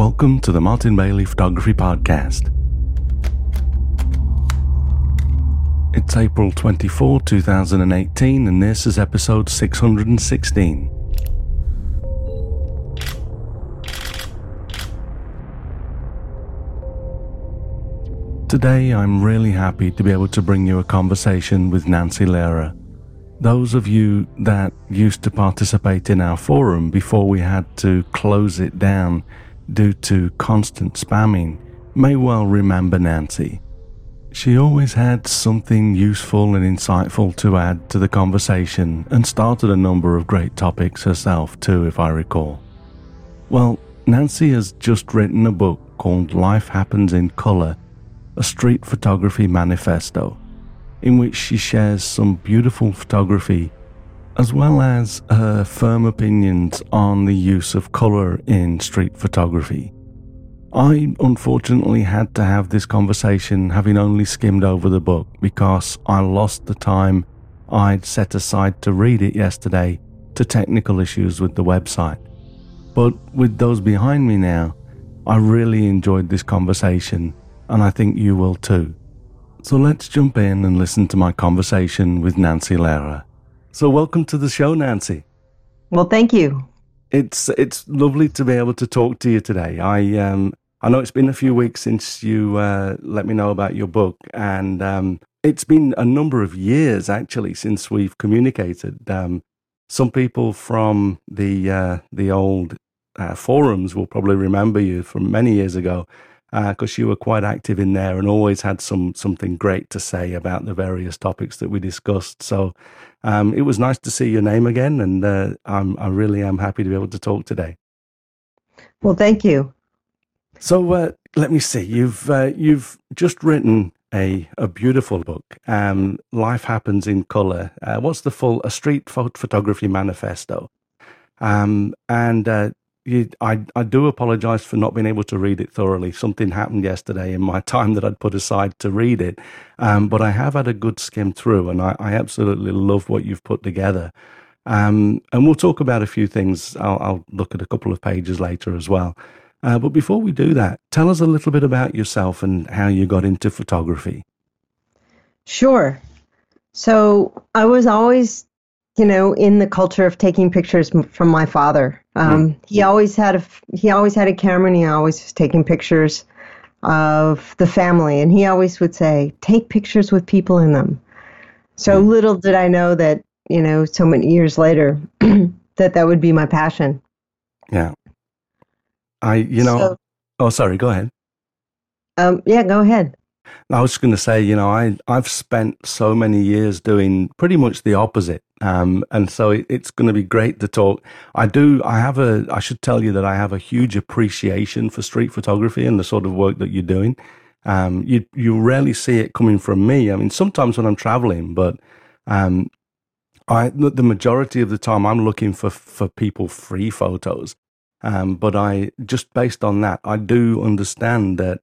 Welcome to the Martin Bailey Photography Podcast. It's April 24, 2018, and this is episode 616. Today, I'm really happy to be able to bring you a conversation with Nancy Lehrer. Those of you that used to participate in our forum before we had to close it down due to constant spamming may well remember Nancy. She always had something useful and insightful to add to the conversation and started a number of great topics herself, too, if I recall. Well, Nancy has just written a book called Life Happens in Colour a street photography manifesto in which she shares some beautiful photography as well as her firm opinions on the use of colour in street photography. I unfortunately had to have this conversation having only skimmed over the book because I lost the time I'd set aside to read it yesterday to technical issues with the website. But with those behind me now, I really enjoyed this conversation and I think you will too. So let's jump in and listen to my conversation with Nancy Lehrer. So welcome to the show, Nancy. Well, thank you. It's it's lovely to be able to talk to you today. I um I know it's been a few weeks since you uh, let me know about your book, and um, it's been a number of years actually since we've communicated. Um, some people from the uh, the old uh, forums will probably remember you from many years ago because uh, you were quite active in there and always had some something great to say about the various topics that we discussed. So um, it was nice to see your name again, and uh, I'm, I really am happy to be able to talk today. Well, thank you. So uh, let me see. You've uh, you've just written a a beautiful book. Um, Life happens in color. Uh, what's the full? A street photography manifesto. Um, and uh, I, I do apologize for not being able to read it thoroughly. Something happened yesterday in my time that I'd put aside to read it. Um, but I have had a good skim through and I, I absolutely love what you've put together. Um, and we'll talk about a few things. I'll, I'll, look at a couple of pages later as well. Uh, but before we do that, tell us a little bit about yourself and how you got into photography. Sure. So I was always you know, in the culture of taking pictures from my father. Um, mm. He always had a he always had a camera, and he always was taking pictures of the family, and he always would say, "Take pictures with people in them." So mm. little did I know that you know, so many years later, that that would be my passion. Yeah, I you know. So, oh, sorry. Go ahead. Um, yeah, go ahead. I was going to say, you know, I I've spent so many years doing pretty much the opposite, um, and so it, it's going to be great to talk. I do. I have a. I should tell you that I have a huge appreciation for street photography and the sort of work that you're doing. Um, you you rarely see it coming from me. I mean, sometimes when I'm traveling, but um, I the majority of the time I'm looking for for people free photos. Um, but I just based on that, I do understand that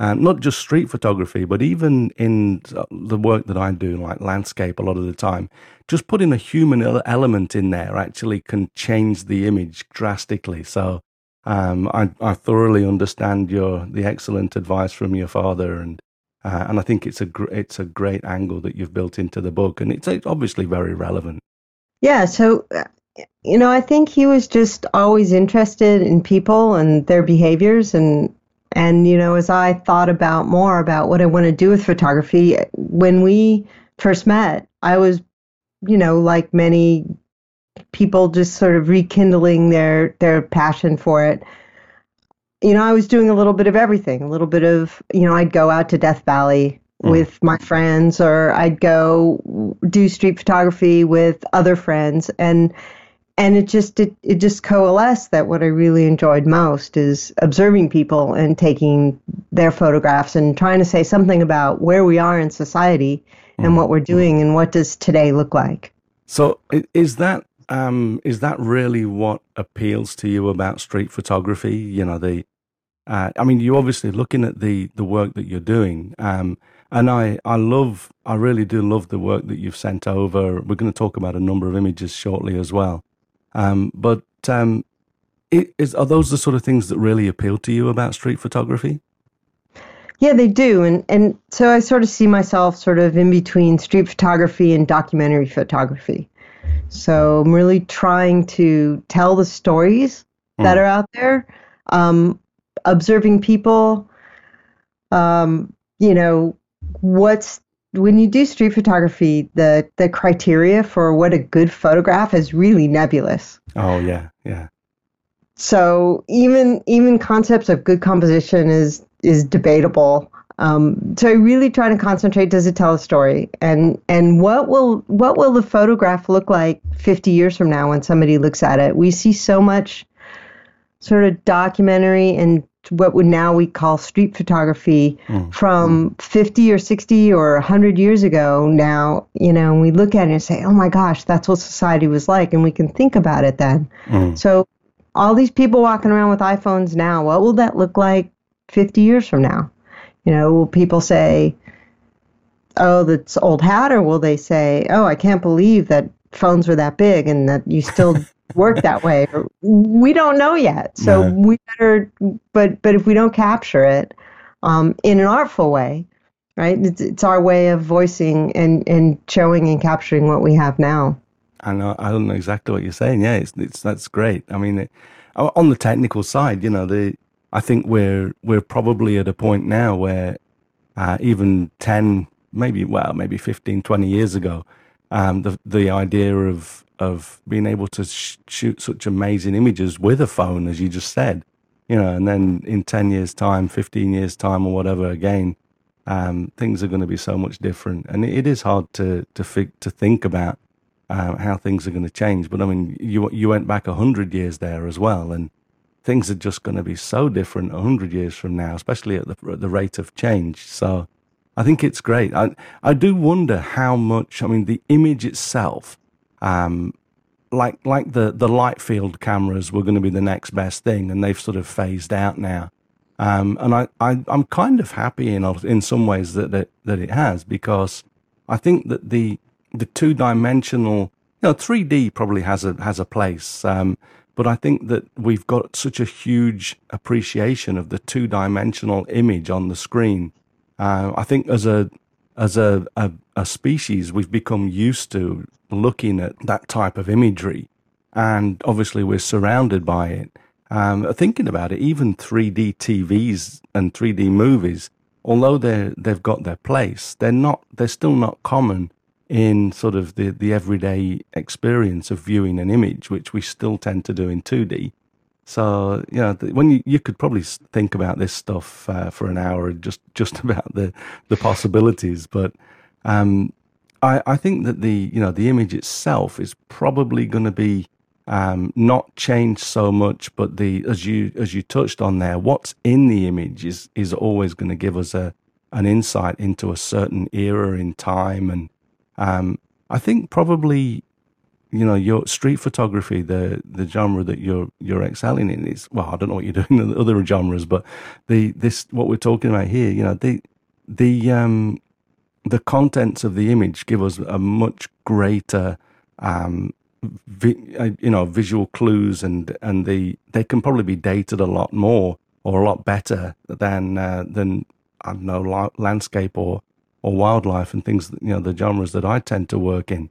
uh, not just street photography, but even in the work that I do, like landscape, a lot of the time, just putting a human element in there actually can change the image drastically. So um, I, I, thoroughly understand your the excellent advice from your father, and uh, and I think it's a gr- it's a great angle that you've built into the book, and it's obviously very relevant. Yeah. So. Uh, you know, I think he was just always interested in people and their behaviors, and and, you know, as I thought about more about what I want to do with photography, when we first met, I was, you know, like many people just sort of rekindling their their passion for it. You know, I was doing a little bit of everything, a little bit of, you know, I'd go out to Death Valley mm. with my friends or I'd go do street photography with other friends and and it just it, it just coalesced that what I really enjoyed most is observing people and taking their photographs and trying to say something about where we are in society and mm. what we're doing and what does today look like. So is that um, is that really what appeals to you about street photography? You know, the uh, I mean, you obviously looking at the the work that you're doing, um, and I I love I really do love the work that you've sent over. We're going to talk about a number of images shortly as well. Um, but um, is, are those the sort of things that really appeal to you about street photography? Yeah, they do. And and so I sort of see myself sort of in between street photography and documentary photography. So I'm really trying to tell the stories mm. that are out there, um, observing people. Um, you know, what's when you do street photography, the the criteria for what a good photograph is really nebulous. Oh yeah, yeah. So even even concepts of good composition is is debatable. Um, so I really try to concentrate. Does it tell a story? And and what will what will the photograph look like 50 years from now when somebody looks at it? We see so much sort of documentary and what would now we call street photography mm. from 50 or 60 or 100 years ago now you know and we look at it and say oh my gosh that's what society was like and we can think about it then mm. so all these people walking around with iPhones now, what will that look like 50 years from now? You know, will people say, oh, that's old hat, or will they say, oh, I can't believe that phones were that big and that you still work that way? We don't know yet. So no. we better, but, but if we don't capture it um, in an artful way, right, it's, it's our way of voicing and, and showing and capturing what we have now. I know I don't know exactly what you're saying. Yeah, it's, it's that's great. I mean, it, on the technical side, you know, the I think we're we're probably at a point now where uh, even 10, maybe well, maybe 15, 20 years ago, um, the the idea of of being able to sh- shoot such amazing images with a phone, as you just said, you know, and then in 10 years' time, 15 years' time, or whatever, again, um, things are going to be so much different, and it, it is hard to to fi- to think about uh, how things are going to change. But I mean, you you went back hundred years there as well, and things are just going to be so different hundred years from now, especially at the at the rate of change. So I think it's great. I I do wonder how much. I mean, the image itself. Um, like like the the light field cameras were going to be the next best thing, and they've sort of phased out now. Um, and I, I I'm kind of happy in in some ways that that, that it has because I think that the the two dimensional, you know, 3D probably has a has a place. Um, but I think that we've got such a huge appreciation of the two dimensional image on the screen. Uh, I think as a as a, a, a species, we've become used to looking at that type of imagery, and obviously we're surrounded by it. Um, thinking about it, even 3D TVs and 3D movies, although they they've got their place, they're not they're still not common in sort of the, the everyday experience of viewing an image, which we still tend to do in 2D. So, know, when you, you could probably think about this stuff uh, for an hour, just, just about the, the possibilities. But um, I, I think that the, you know, the image itself is probably going to be um, not changed so much, but the, as you, as you touched on there, what's in the image is, is always going to give us a, an insight into a certain era in time and, um, I think probably, you know, your street photography, the the genre that you're you're excelling in is well, I don't know what you're doing in other genres, but the this what we're talking about here, you know, the the um the contents of the image give us a much greater um vi- uh, you know visual clues and and the they can probably be dated a lot more or a lot better than uh, than I don't know landscape or or wildlife and things, you know, the genres that I tend to work in.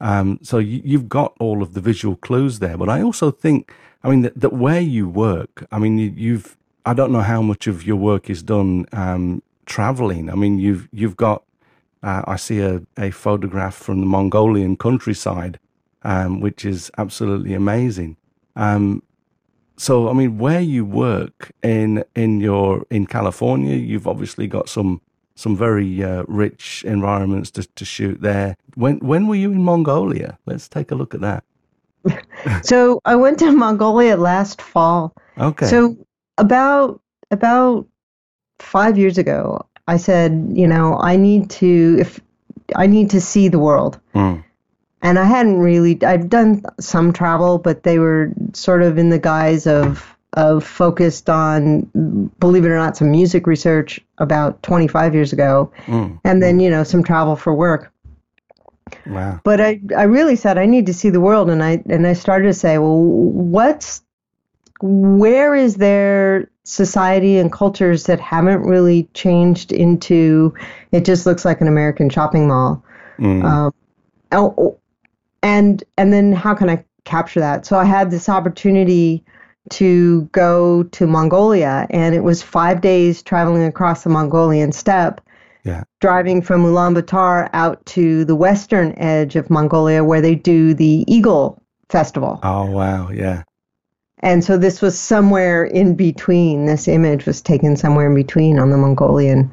Um, so you, have got all of the visual clues there. But I also think, I mean, that, that where you work, I mean, you, have I don't know how much of your work is done um, traveling. I mean, you've, you've got, uh, I see a, a photograph from the Mongolian countryside, um, which is absolutely amazing. Um, so, I mean, where you work in, in your, in California, you've obviously got some some very uh, rich environments to, to shoot there. When when were you in Mongolia? Let's take a look at that. so I went to Mongolia last fall. Okay. So about about five years ago, I said, you know, I need to if I need to see the world. Mm. And I hadn't really I've done some travel, but they were sort of in the guise of of focused on, believe it or not, some music research about 25 years ago, mm. and then you know some travel for work. Wow. But I, I really said I need to see the world, and I and I started to say, well, what's where is there society and cultures that haven't really changed into it just looks like an American shopping mall. Mm. Um, oh, and and then how can I capture that? So I had this opportunity to go to Mongolia, and it was five days traveling across the Mongolian steppe. Yeah. Driving from Ulaanbaatar out to the western edge of Mongolia where they do the Eagle Festival. Oh, wow. Yeah. And so this was somewhere in between. This image was taken somewhere in between on the Mongolian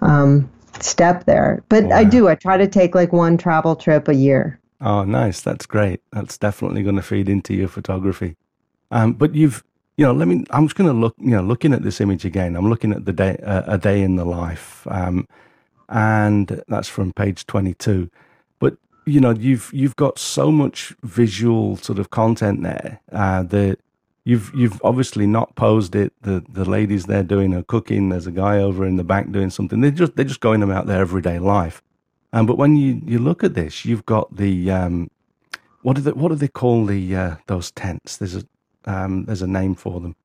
um, steppe there. But wow. I do, I try to take like one travel trip a year. Oh, nice. That's great. That's definitely going to feed into your photography. Um, but you've, you know, let me. I'm just going to look. You know, looking at this image again. I'm looking at the day, uh, a day in the life, um, and that's from page 22. But you know, you've you've got so much visual sort of content there uh, that you've you've obviously not posed it. The the ladies there doing her cooking. There's a guy over in the back doing something. They're just they're just going about their everyday life. Um, but when you, you look at this, you've got the um, what do they what do they call the uh, those tents? There's a um, there's a name for them.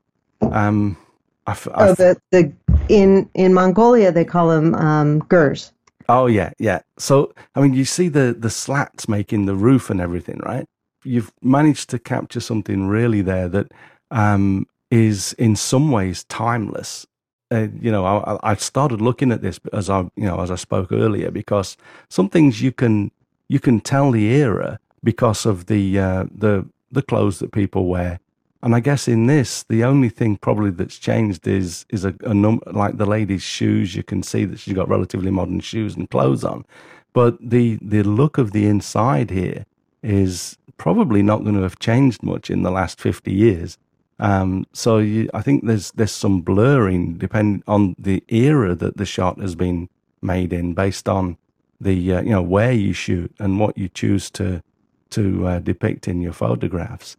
Um, I f- I f- oh, the, the in in Mongolia they call them um, gers. Oh yeah, yeah. So I mean, you see the the slats making the roof and everything, right? You've managed to capture something really there that um, is in some ways timeless. Uh, you know, I, I started looking at this as I, you know, as I spoke earlier, because some things you can you can tell the era because of the uh, the the clothes that people wear. And I guess in this, the only thing probably that's changed is is a, a num- like the lady's shoes. You can see that she's got relatively modern shoes and clothes on, but the the look of the inside here is probably not going to have changed much in the last fifty years. Um, so you, I think there's there's some blurring depending on the era that the shot has been made in, based on the uh, you know where you shoot and what you choose to to uh, depict in your photographs.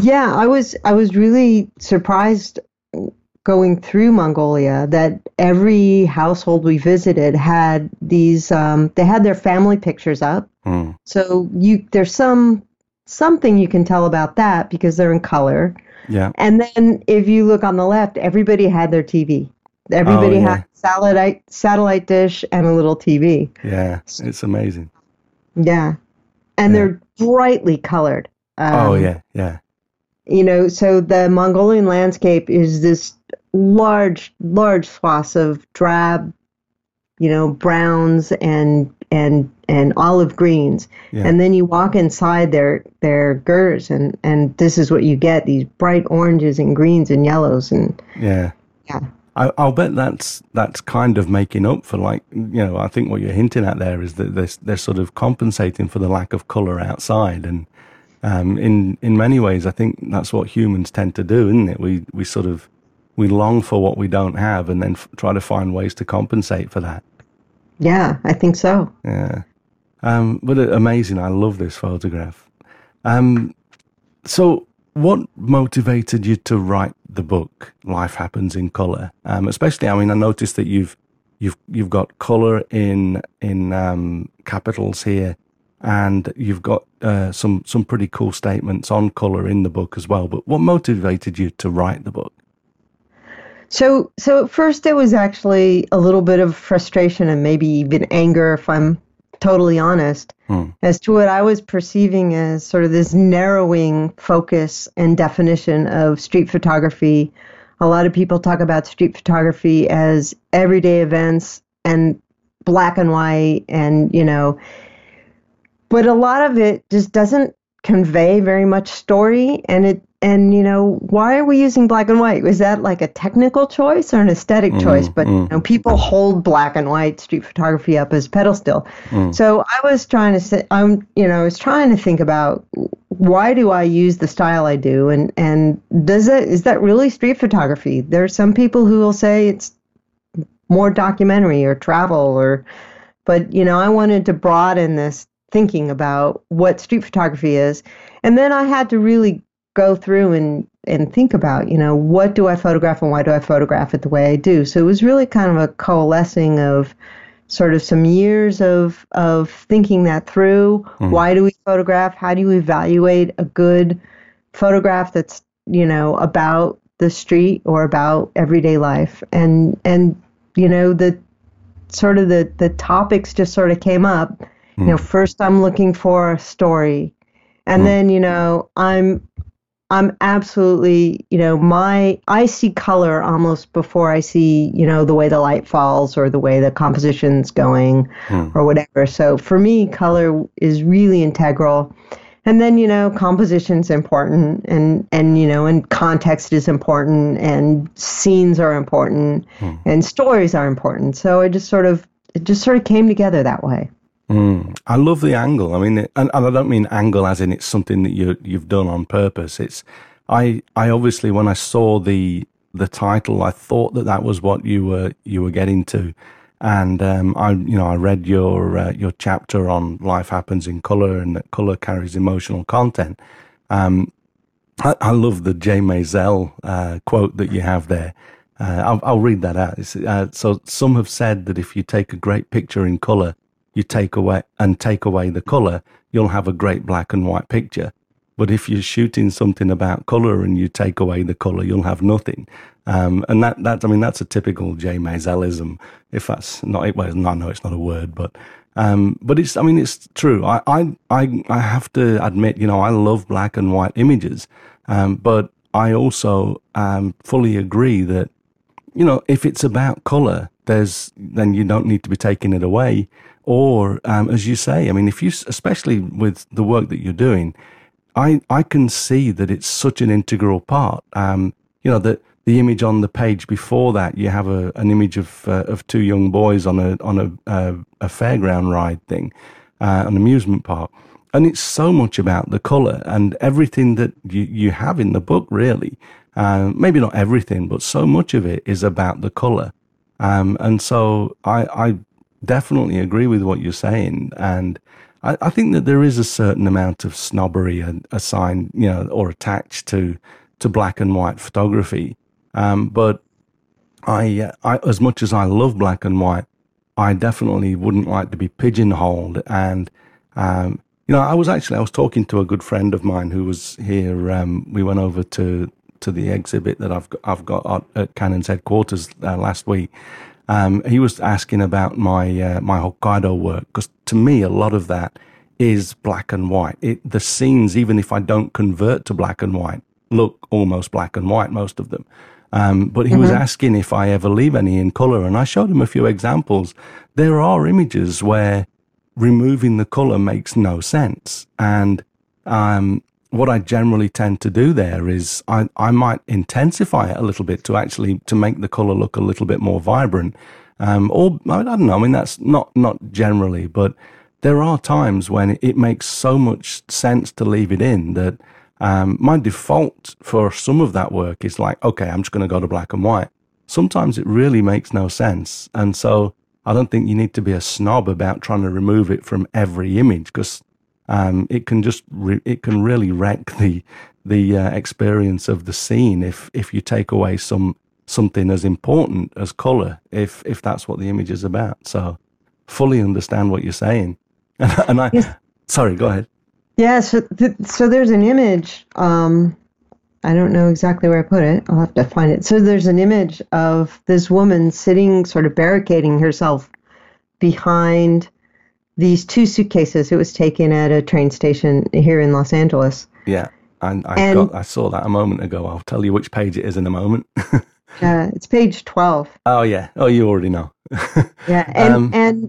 Yeah, I was I was really surprised going through Mongolia that every household we visited had these um, they had their family pictures up. Mm. So you there's some something you can tell about that because they're in color. Yeah. And then if you look on the left, everybody had their TV. Everybody oh, yeah. had satellite satellite dish and a little TV. Yeah, it's amazing. Yeah, and yeah. they're brightly colored. Oh, um, oh yeah, yeah. You know, so the Mongolian landscape is this large, large swaths of drab, you know, browns and and and olive greens, yeah. and then you walk inside their their gers, and and this is what you get: these bright oranges and greens and yellows, and yeah, yeah. I, will bet that's that's kind of making up for like you know I think what you're hinting at there is that they're, they're sort of compensating for the lack of color outside and um, in in many ways I think that's what humans tend to do isn't it? We we sort of we long for what we don't have and then f- try to find ways to compensate for that. Yeah I think so. Yeah. Um, but uh, amazing. I love this photograph. Um, so what motivated you to write the book Life Happens in Color? Um, especially, I mean, I noticed that you've you've you've got color in in um, capitals here, and you've got uh, some some pretty cool statements on color in the book as well. But what motivated you to write the book? So, so at first it was actually a little bit of frustration and maybe even anger, if I'm totally honest, hmm. as to what I was perceiving as sort of this narrowing focus and definition of street photography. A lot of people talk about street photography as everyday events and black and white, and, you know, but a lot of it just doesn't convey very much story and it and you know why are we using black and white was that like a technical choice or an aesthetic mm, choice but mm. you know people hold black and white street photography up as pedestal mm. so i was trying to say i'm you know i was trying to think about why do i use the style i do and and does it is that really street photography there are some people who will say it's more documentary or travel or but you know i wanted to broaden this thinking about what street photography is and then i had to really go through and and think about, you know, what do I photograph and why do I photograph it the way I do. So it was really kind of a coalescing of sort of some years of of thinking that through. Mm-hmm. Why do we photograph? How do you evaluate a good photograph that's you know, about the street or about everyday life. And, and, you know, the sort of the, the topics just sort of came up. Mm. You know, first I'm looking for a story. And mm. then, you know, I'm I'm absolutely, you know, my I see color almost before I see, you know, the way the light falls or the way the composition's going hmm. or whatever. So for me, color is really integral. And then, you know, composition's important and and you know, and context is important and scenes are important hmm. and stories are important. So it just sort of it just sort of came together that way. Mm, I love the angle. I mean, and, and, I don't mean angle as in it's something that you you've done on purpose. It's I I obviously when I saw the the title, I thought that that was what you were you were getting to, and um, I you know I read your uh, your chapter on life happens in color and that color carries emotional content. Um, I, I, love the Jay Maisel uh, quote that you have there. Uh, I'll, I'll, read that out. Uh, so some have said that if you take a great picture in color you take away and take away the color, you'll have a great black and white picture. But if you're shooting something about color and you take away the color, you'll have nothing. Um, and that, that, I mean, that's a typical Jay Maiselism. If that's not it, well, no, no, it's not a word, but, um, but it's, I mean, it's true. I, I, I, I have to admit, you know, I love black and white images. Um, but I also, um, fully agree that, you know, if it's about color, there's, then you don't need to be taking it away. Or, um, as you say, I mean, if you, especially with the work that you're doing, I, I can see that it's such an integral part. Um, you know, that the image on the page before that, you have a, an image of, uh, of two young boys on a, on a, uh, a fairground ride thing, uh, an amusement park. And it's so much about the color and everything that you, you have in the book, really. Uh, maybe not everything, but so much of it is about the color. Um, and so I, I definitely agree with what you're saying. And I, I think that there is a certain amount of snobbery assigned, you know, or attached to, to black and white photography. Um, but I, I, as much as I love black and white, I definitely wouldn't like to be pigeonholed. And, um, you know, I was actually, I was talking to a good friend of mine who was here. Um, we went over to, to the exhibit that I've got, I've got at Canon's headquarters uh, last week. Um, he was asking about my uh, my Hokkaido work because to me a lot of that is black and white. It, the scenes, even if I don't convert to black and white, look almost black and white. Most of them. Um, but he mm-hmm. was asking if I ever leave any in color, and I showed him a few examples. There are images where removing the color makes no sense, and um, what I generally tend to do there is I, I might intensify it a little bit to actually to make the color look a little bit more vibrant. Um, or I don't know. I mean, that's not not generally, but there are times when it, makes so much sense to leave it in that um, my default for some of that work is like, okay, I'm just going to go to black and white. Sometimes it really makes no sense, and so I don't think you need to be a snob about trying to remove it from every image because um, it can just re- it can really wreck the the uh, experience of the scene if if you take away some something as important as color if if that's what the image is about. So fully understand what you're saying, and I yes. sorry, go ahead. Yeah, so th- so there's an image. Um, I don't know exactly where I put it. I'll have to find it. So there's an image of this woman sitting, sort of barricading herself behind these two suitcases. It was taken at a train station here in Los Angeles. Yeah, and I and, got I saw that a moment ago. I'll tell you which page it is in a moment. uh, it's page twelve. Oh yeah. Oh, you already know. yeah, and um, and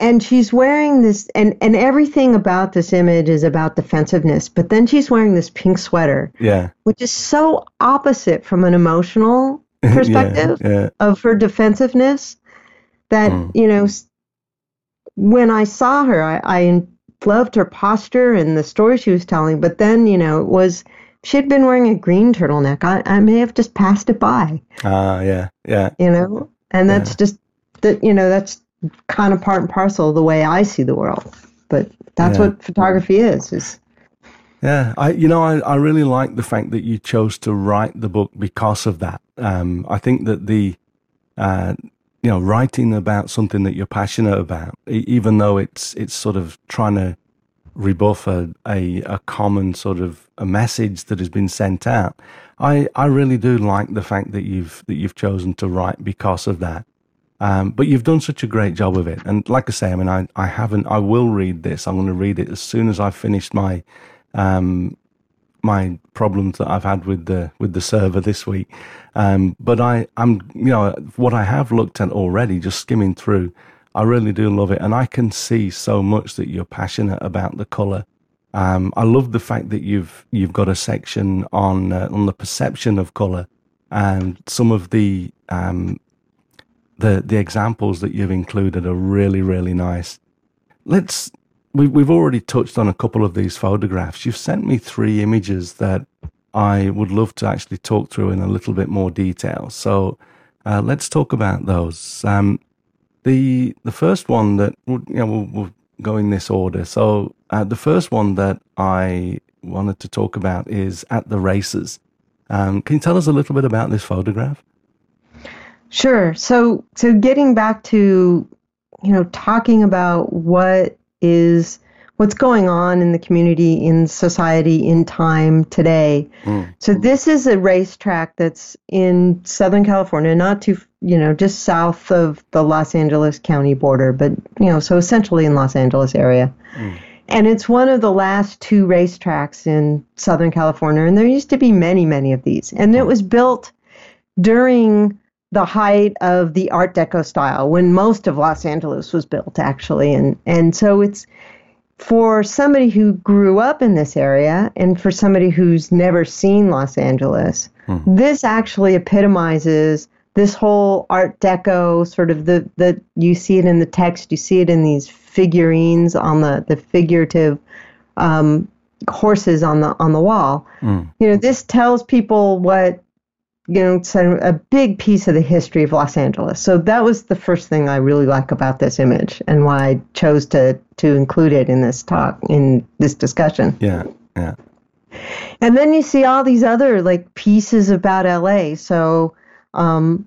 and she's wearing this, and and everything about this image is about defensiveness. But then she's wearing this pink sweater. Yeah. Which is so opposite from an emotional perspective yeah, yeah. of her defensiveness that mm. you know when I saw her, I, I loved her posture and the story she was telling. But then, you know, it was she had been wearing a green turtleneck. I, I may have just passed it by. Ah, uh, yeah, yeah. You know, and that's yeah. just that. You know, that's kind of part and parcel of the way I see the world. But that's yeah. what photography is. Is yeah, I you know I, I really like the fact that you chose to write the book because of that. Um, I think that the uh, you know, writing about something that you're passionate about, even though it's it's sort of trying to rebuff a, a, a common sort of a message that has been sent out. I, I really do like the fact that you've that you've chosen to write because of that. Um, but you've done such a great job of it. And like I say, I mean, I, I haven't, I will read this. I'm going to read it as soon as I've finished my, um, my problems that I've had with the, with the server this week. Um, but I, I'm, you know, what I have looked at already, just skimming through, I really do love it. And I can see so much that you're passionate about the color. Um, I love the fact that you've, you've got a section on, uh, on the perception of color and some of the, um, the the examples that you've included are really really nice. Let's we we've already touched on a couple of these photographs. You've sent me three images that I would love to actually talk through in a little bit more detail. So uh, let's talk about those. Um, the the first one that you know, we'll, we'll go in this order. So uh, the first one that I wanted to talk about is at the races. Um, can you tell us a little bit about this photograph? Sure. So so getting back to you know talking about what is what's going on in the community in society in time today. Mm. So this is a racetrack that's in Southern California, not too you know just south of the Los Angeles County border, but you know so essentially in Los Angeles area. Mm. And it's one of the last two racetracks in Southern California, and there used to be many, many of these. And it mm. was built during the height of the Art Deco style when most of Los Angeles was built, actually. And, and so it's for somebody who grew up in this area and for somebody who's never seen Los Angeles, hmm. this actually epitomizes this whole Art Deco sort of the, the you see it in the text, you see it in these figurines on the, the figurative um, horses on the on the wall. Mm. You know, this tells people what you know, it's a, a, big piece of the history of Los Angeles. So that was the first thing I really like about this image and why I chose to to include it in this talk in this discussion. Yeah, yeah. And then you see all these other like pieces about LA. So um,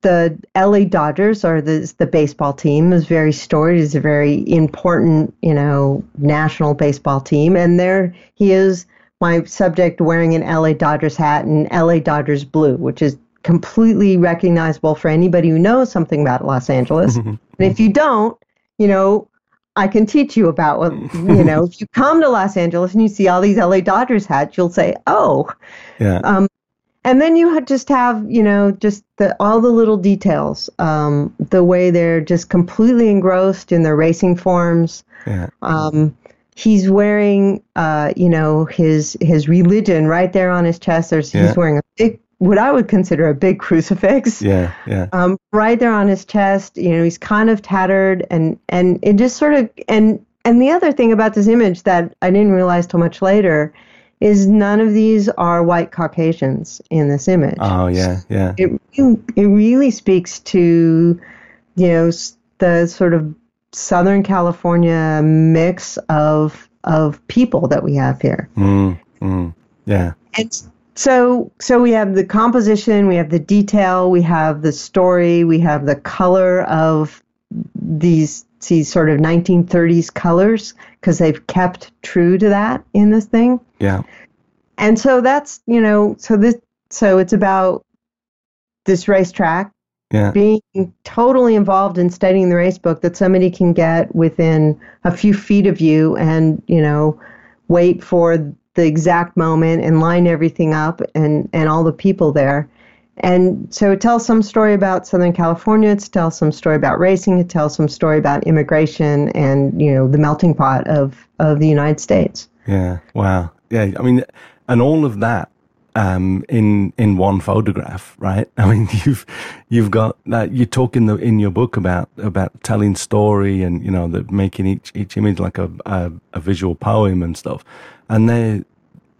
the LA Dodgers are the the baseball team is very storied. is a very important, you know, national baseball team, and there he is my subject wearing an LA Dodgers hat and LA Dodgers blue, which is completely recognizable for anybody who knows something about Los Angeles. and if you don't, you know, I can teach you about what, you know, if you come to Los Angeles and you see all these LA Dodgers hats, you'll say, oh. Yeah. Um, and then you just have, you know, just the, all the little details, um, the way they're just completely engrossed in their racing forms. Yeah. Um, he's wearing uh, you know his his religion right there on his chest there's yeah. he's wearing a big what I would consider a big crucifix. Yeah, yeah. Um, right there on his chest, you know, he's kind of tattered, and and it just sort of and and the other thing about this image that I didn't realize till much later is none of these are white Caucasians in this image. Oh yeah, yeah. It it really speaks to you know the sort of Southern California mix of of people that we have here. Mm, mm, yeah. And so so we have the composition, we have the detail, we have the story, we have the color of these these sort of 1930s colors because they've kept true to that in this thing. Yeah. And so that's, you know, so this so it's about this racetrack yeah. being totally involved in studying the race book that somebody can get within a few feet of you and you know wait for the exact moment and line everything up and and all the people there. And so it tells some story about southern california it tells some story about racing it tells some story about immigration and you know the melting pot of of the united states. Yeah. Wow. Yeah. I mean and all of that um, in in one photograph, right? I mean, you've you've got that. You talk in the in your book about about telling story and you know the making each each image like a a, a visual poem and stuff, and there,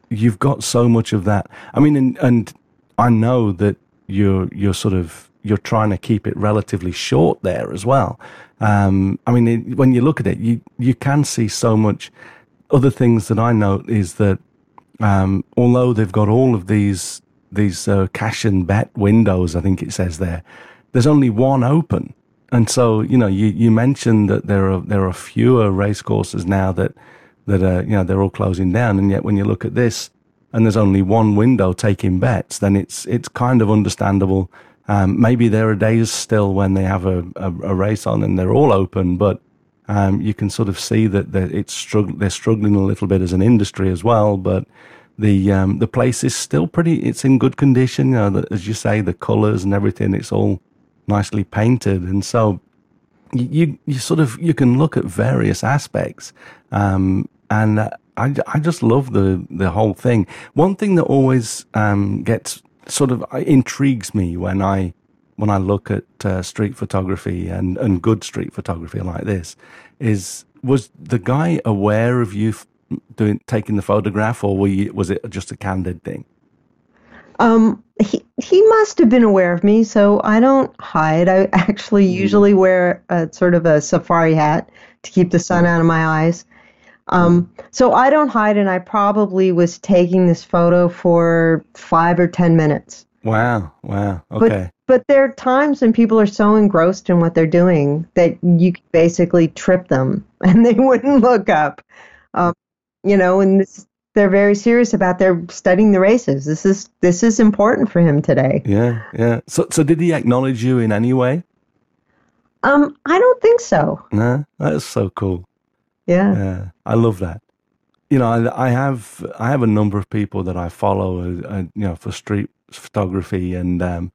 you've got so much of that. I mean, and, and I know that you're you're sort of you're trying to keep it relatively short there as well. Um, I mean, it, when you look at it, you you can see so much. Other things that I note is that um, although they've got all of these these uh, cash and bet windows, I think it says there, there's only one open. And so, you know, you, you mentioned that there are there are fewer racecourses now that that are, you know, they're all closing down. And yet when you look at this and there's only one window taking bets, then it's, it's kind of understandable. Um, maybe there are days still when they have a, a, a race on and they're all open, but um, you can sort of see that they're, it's strugg- they're struggling a little bit as an industry as well. But the um, the place is still pretty. It's in good condition. You know, the, as you say, the colours and everything. It's all nicely painted, and so you you sort of you can look at various aspects, um, and I, I just love the the whole thing. One thing that always um, gets sort of uh, intrigues me when I when I look at uh, street photography and and good street photography like this is was the guy aware of you doing taking the photograph, or were you, was it just a candid thing? Um, he he must have been aware of me, so I don't hide. I actually mm. usually wear a sort of a safari hat to keep the sun out of my eyes. Um, so I don't hide, and I probably was taking this photo for five or ten minutes. Wow! Wow! Okay. But, but there are times when people are so engrossed in what they're doing that you basically trip them, and they wouldn't look up. Um, you know, and this, they're very serious about their studying the races. This is this is important for him today. Yeah, yeah. So, so did he acknowledge you in any way? Um, I don't think so. No, that's so cool. Yeah, yeah. I love that. You know, I, I have I have a number of people that I follow, uh, uh, you know, for street photography, and um,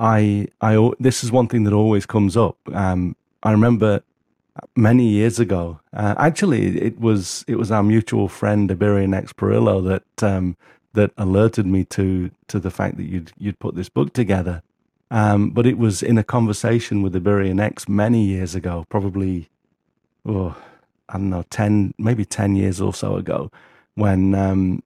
I I this is one thing that always comes up. Um, I remember many years ago. Uh, actually, it was it was our mutual friend Ibarionex Perello that um, that alerted me to to the fact that you'd you'd put this book together. Um, but it was in a conversation with Ibarionex many years ago, probably oh I don't know ten maybe ten years or so ago, when um,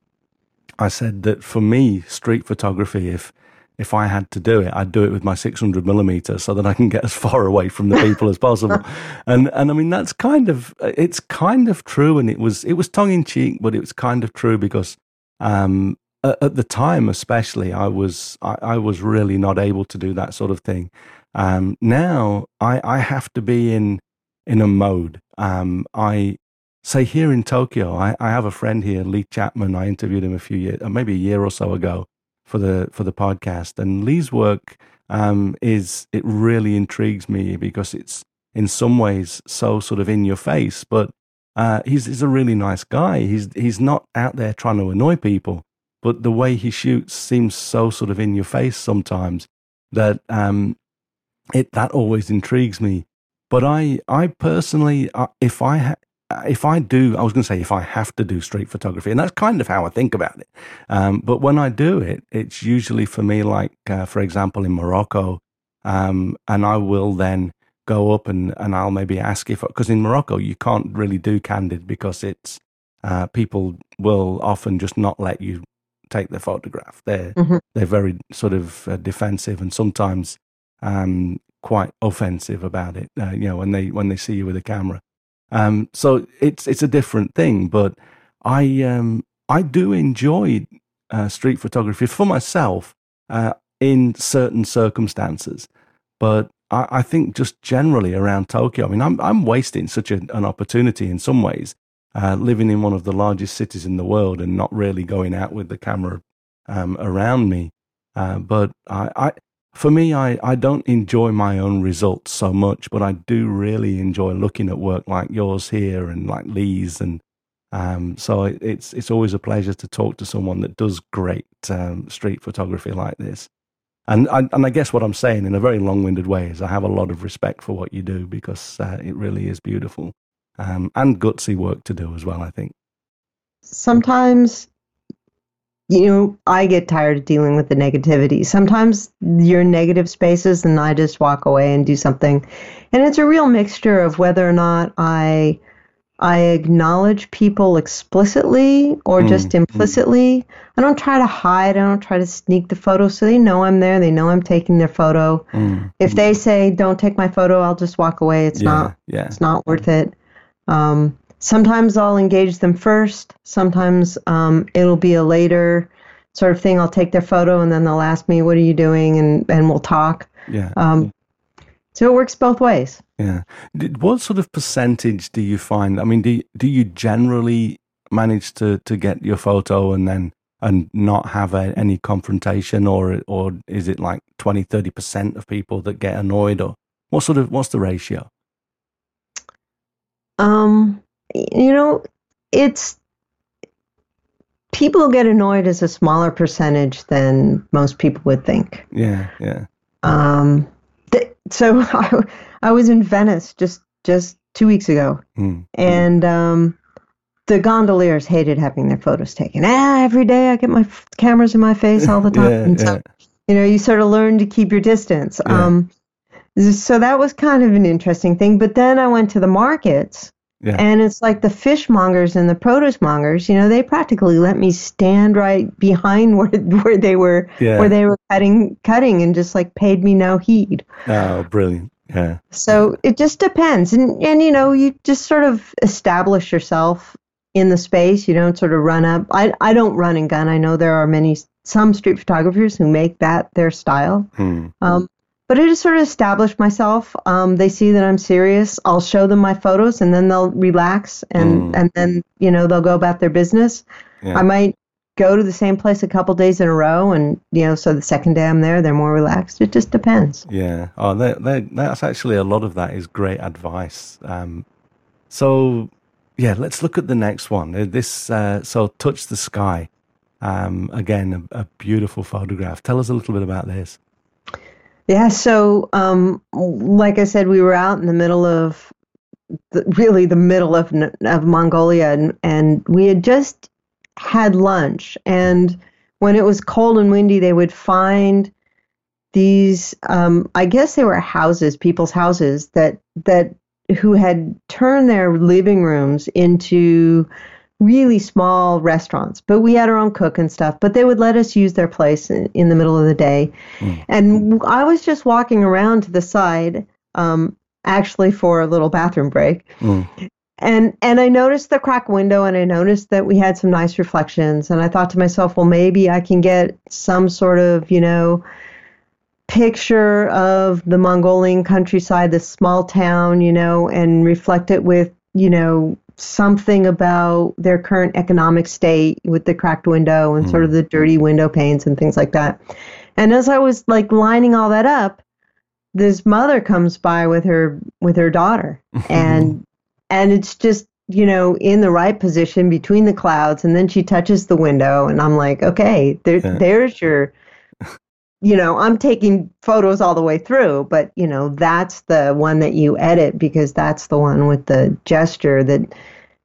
I said that for me street photography if if I had to do it, I'd do it with my 600 millimeter so that I can get as far away from the people as possible. And and I mean that's kind of it's kind of true, and it was it was tongue in cheek, but it was kind of true because um, at, at, the time, especially, I was I, I, was really not able to do that sort of thing. Um, now I I have to be in in a mode. Um, I say here in Tokyo, I, I have a friend here, Lee Chapman. I interviewed him a few years, maybe a year or so ago for the for the podcast. And Lee's work um, is it really intrigues me because it's in some ways so sort of in your face, but uh, he's he's a really nice guy. He's he's not out there trying to annoy people, but the way he shoots seems so sort of in your face sometimes that um, it that always intrigues me. But I I personally, uh, if I if I do, I was going to say if I have to do street photography, and that's kind of how I think about it. Um, but when I do it, it's usually for me, like uh, for example, in Morocco, um, and I will then go up and, and I'll maybe ask if because in Morocco you can't really do candid because it's uh, people will often just not let you take the photograph. They're mm-hmm. they're very sort of uh, defensive and sometimes um, quite offensive about it. Uh, you know when they when they see you with a camera. Um, so it's it's a different thing, but I um, I do enjoy uh, street photography for myself uh, in certain circumstances, but I, I, think just generally around Tokyo, I mean, I'm I'm wasting such a, an opportunity in some ways, uh, living in one of the largest cities in the world and not really going out with the camera um, around me. Uh, but I, I for me, I, I don't enjoy my own results so much, but I do really enjoy looking at work like yours here and like Lee's. And um, so it, it's, it's always a pleasure to talk to someone that does great um, street photography like this. And I, and I guess what I'm saying in a very long winded way is I have a lot of respect for what you do because uh, it really is beautiful um, and gutsy work to do as well, I think. Sometimes you know, I get tired of dealing with the negativity. Sometimes you're in negative spaces and I just walk away and do something. And it's a real mixture of whether or not I I acknowledge people explicitly or mm, just implicitly. Mm. I don't try to hide. I don't try to sneak the photo so they know I'm there. They know I'm taking their photo. Mm, if they say don't take my photo, I'll just walk away. It's yeah, not yeah. it's not worth it. Um, sometimes I'll engage them first. Sometimes um, it'll be a later sort of thing. I'll take their photo and then they'll ask me, "What are you doing?" and and we'll talk. Yeah. Um, So it works both ways. Yeah. What sort of percentage do you find? I mean, do you, do you generally manage to, to get your photo and then and not have a, any confrontation or or is it like 20 30% of people that get annoyed or what sort of what's the ratio? Um you know, it's people get annoyed as a smaller percentage than most people would think. Yeah, yeah. Um, th- so I, I was in Venice just just two weeks ago, mm. and um, the gondoliers hated having their photos taken. Ah, every day I get my f- cameras in my face all the time, yeah, and so yeah. you know you sort of learn to keep your distance. Yeah. Um, so that was kind of an interesting thing. But then I went to the markets yeah. And it's like the fishmongers and the produce mongers, you know, they practically let me stand right behind where where they were yeah. where they were cutting cutting and just like paid me no heed. Oh, brilliant. Yeah. So it just depends. And and you know, you just sort of establish yourself in the space. You don't sort of run up. I I don't run and gun. I know there are many some street photographers who make that their style. Hmm. Um, but I just sort of established myself. Um, they see that I'm serious. I'll show them my photos, and then they'll relax, and mm. and then you know they'll go about their business. Yeah. I might go to the same place a couple days in a row, and you know, so the second day I'm there, they're more relaxed. It just depends. Yeah. Oh, they, they, that's actually a lot of that is great advice. Um, so yeah, let's look at the next one. Uh, this uh, so touch the sky. Um, again, a, a beautiful photograph. Tell us a little bit about this. Yeah, so um, like I said, we were out in the middle of the, really the middle of of Mongolia, and and we had just had lunch. And when it was cold and windy, they would find these. Um, I guess they were houses, people's houses that that who had turned their living rooms into really small restaurants, but we had our own cook and stuff. But they would let us use their place in, in the middle of the day. Mm. And I was just walking around to the side, um, actually for a little bathroom break. Mm. And and I noticed the crack window, and I noticed that we had some nice reflections. And I thought to myself, well, maybe I can get some sort of, you know, picture of the Mongolian countryside, this small town, you know, and reflect it with, you know, something about their current economic state with the cracked window and mm. sort of hmm. the dirty window panes and things like that. And as I was like lining all that up, this mother comes by with her with her daughter and and it's just you know in the right position between the clouds and then she touches the window and I'm like okay there, yeah. there's your you know, I'm taking photos all the way through, but you know, that's the one that you edit because that's the one with the gesture that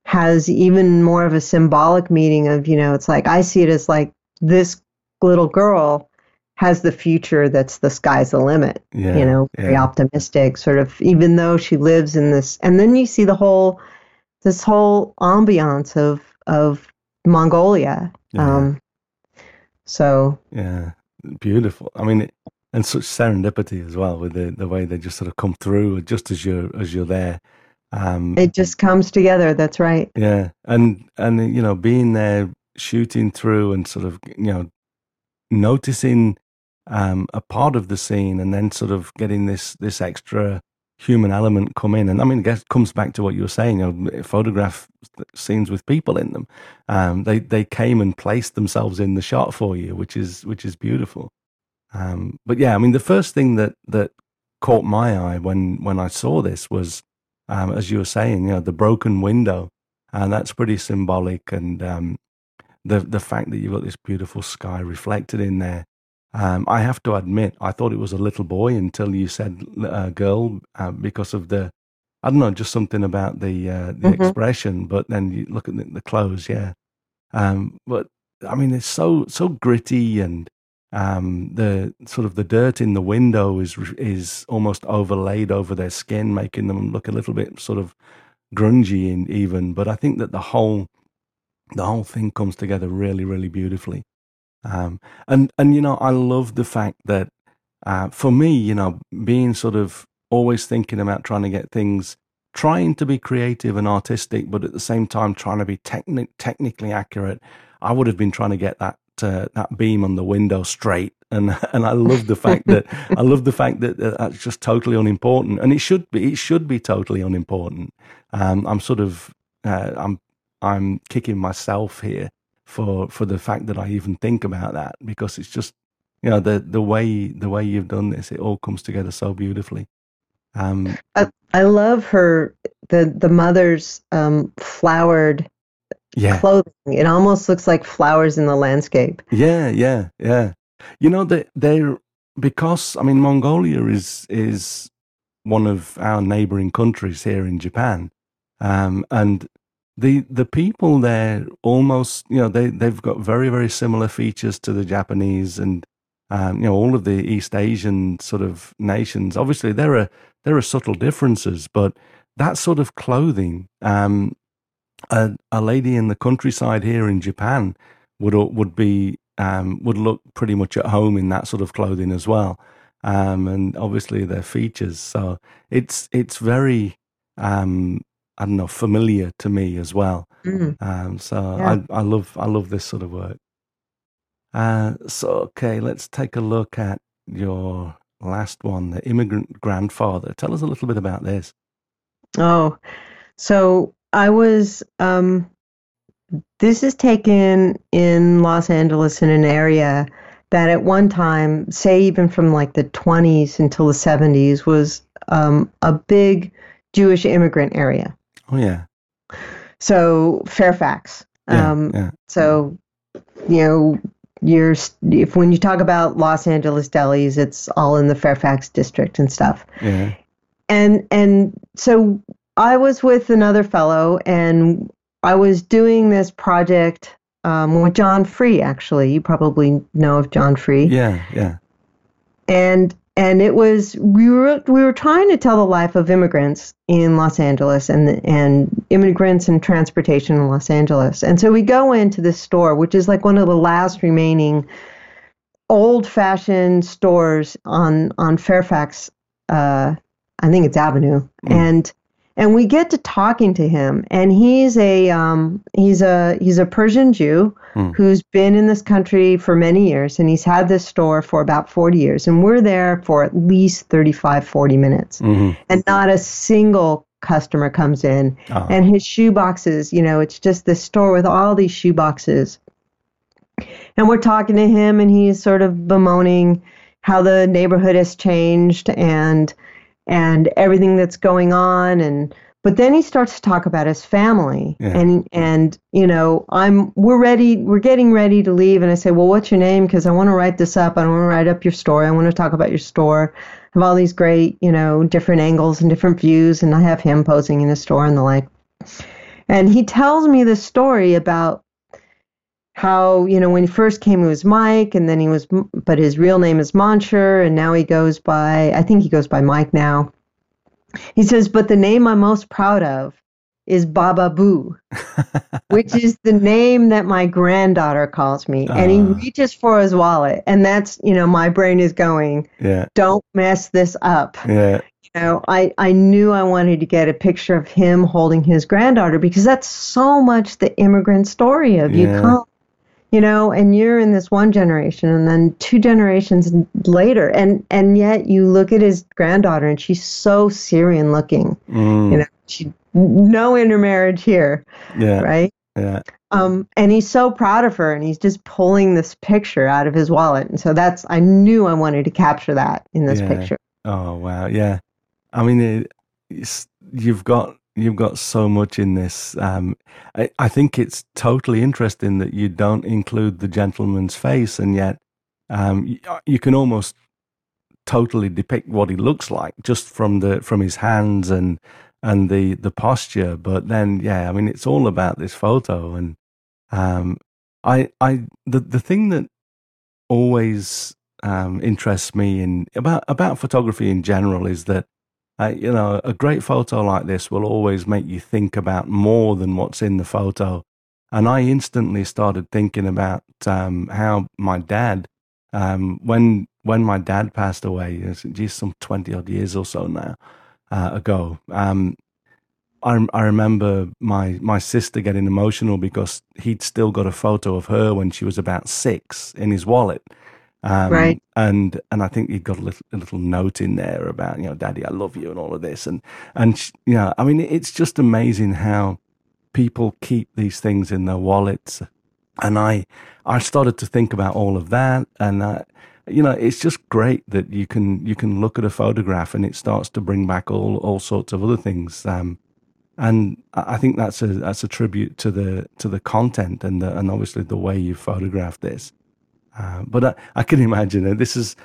has even more of a symbolic meaning of, you know, it's like I see it as like this little girl has the future that's the sky's the limit. Yeah, you know, very yeah. optimistic, sort of even though she lives in this and then you see the whole this whole ambiance of of Mongolia. Yeah. Um so Yeah beautiful. I mean, and such serendipity as well with the the way they just sort of come through just as you're as you're there. Um, it just comes together. That's right. Yeah, and and you know, being there, shooting through, and sort of you know, noticing um, a part of the scene, and then sort of getting this this extra human element come in. And I mean, it comes back to what you were saying, you know, photograph scenes with people in them. Um, they, they came and placed themselves in the shot for you, which is, which is beautiful. Um, but yeah, I mean, the first thing that, that caught my eye when, when I saw this was, um, as you were saying, you know, the broken window, and that's pretty symbolic. And, um, the, the fact that you've got this beautiful sky reflected in there, um, I have to admit, I thought it was a little boy until you said uh, girl uh, because of the, I don't know, just something about the uh, the mm-hmm. expression. But then you look at the, the clothes, yeah. Um, but I mean, it's so so gritty, and um, the sort of the dirt in the window is is almost overlaid over their skin, making them look a little bit sort of grungy, in, even. But I think that the whole the whole thing comes together really, really beautifully. Um, and and you know, I love the fact that uh, for me, you know, being sort of always thinking about trying to get things, trying to be creative and artistic, but at the same time trying to be techni- technically accurate. I would have been trying to get that uh, that beam on the window straight, and and I love the fact that I love the fact that that's just totally unimportant, and it should be it should be totally unimportant. Um, I'm sort of uh, I'm I'm kicking myself here for for the fact that I even think about that because it's just you know the the way the way you've done this, it all comes together so beautifully. Um, I, I love her the the mother's um, flowered yeah. clothing. It almost looks like flowers in the landscape. Yeah, yeah, yeah. You know they they're because I mean Mongolia is is one of our neighboring countries here in Japan, um, and the the people there almost you know they they've got very very similar features to the Japanese and um, you know all of the East Asian sort of nations. Obviously there are there are subtle differences, but that sort of clothing, um, a, a lady in the countryside here in Japan would would be um, would look pretty much at home in that sort of clothing as well, um, and obviously their features. So it's it's very um, I don't know familiar to me as well. Mm. so yeah. I I love I love this sort of work. Uh, so okay, let's take a look at your last one, the immigrant grandfather. Tell us a little bit about this. Oh, so I was, um, this is taken in Los Angeles in an area that at one time, say even from like the 20s until the 70s, was um, a big Jewish immigrant area. Oh, yeah. So Fairfax. Yeah, um, yeah. So, you know, you're if when you talk about Los Angeles delis, it's all in the Fairfax district and stuff. Yeah. And and so I was with another fellow, and I was doing this project um, with John Free. Actually, you probably know of John Free. Yeah, yeah. And and it was we were we were trying to tell the life of immigrants in Los Angeles and and immigrants and transportation in Los Angeles. And so we go into this store, which is like one of the last remaining old-fashioned stores on on Fairfax. Uh, I think it's Avenue, mm. and and we get to talking to him and he's a um, he's a he's a Persian Jew hmm. who's been in this country for many years and he's had this store for about 40 years and we're there for at least 35 40 minutes mm-hmm. and not a single customer comes in oh. and his shoe boxes you know it's just this store with all these shoe boxes and we're talking to him and he's sort of bemoaning how the neighborhood has changed and and everything that's going on and but then he starts to talk about his family. Yeah. and and you know i'm we're ready we're getting ready to leave. And i say well what's your name? Because i want to write this up. I want to write up your story. I want to talk about your store. I have all these great you know different angles and different views and i have him posing in the store and the like. And he tells me this story about how you know when he first came he was Mike and then he was but his real name is Monsher and now he goes by I think he goes by Mike now. He says but the name I'm most proud of is Baba Boo, which is the name that my granddaughter calls me. Uh, and he ah. reaches for his wallet and that's, you know, my brain is going, yeah. don't mess this up. Yeah. You know, I, I knew I wanted to get a picture of him holding his granddaughter because that's so much the immigrant story of yeah. you come you know and you're in this one generation and then two generations later. And and yet you look at his granddaughter and she's so syrian looking. Mm. you know she no intermarriage here yeah. right? Yeah. Um and he's so proud of her and he's just pulling this picture out of his wallet. And so that's i knew i wanted to capture that in this yeah. picture. Oh wow. Yeah. I mean it, you've got you've got so much in this. Um, I, I, think it's totally interesting that you don't include the gentleman's face, and yet um, you, you, can almost totally depict what he looks like just from the from his hands and and the the posture. But then, yeah, I mean, it's all about this photo, and um, I I the the thing that always um, interests me in about about photography in general is that uh, you know, a great photo like this will always make you think about more than what's in the photo. And I instantly started thinking about um, how my dad, um, when when my dad passed away, just some twenty odd years or so now uh, ago, um, I, I remember my my sister getting emotional because he'd still got a photo of her when she was about six in his wallet. Um, right. And and I think he'd got a little a little note in there about you know, Daddy, I love you, and all of this. And and you know, I mean, it's just amazing how people keep these things in their wallets. And I I started to think about all of that, and I, you know, it's just great that you can you can look at a photograph and it starts to bring back all all sorts of other things. Um, and I think that's a that's a tribute to the to the content and the, and obviously the way you photographed this. Uh, but I, I, can imagine it. This is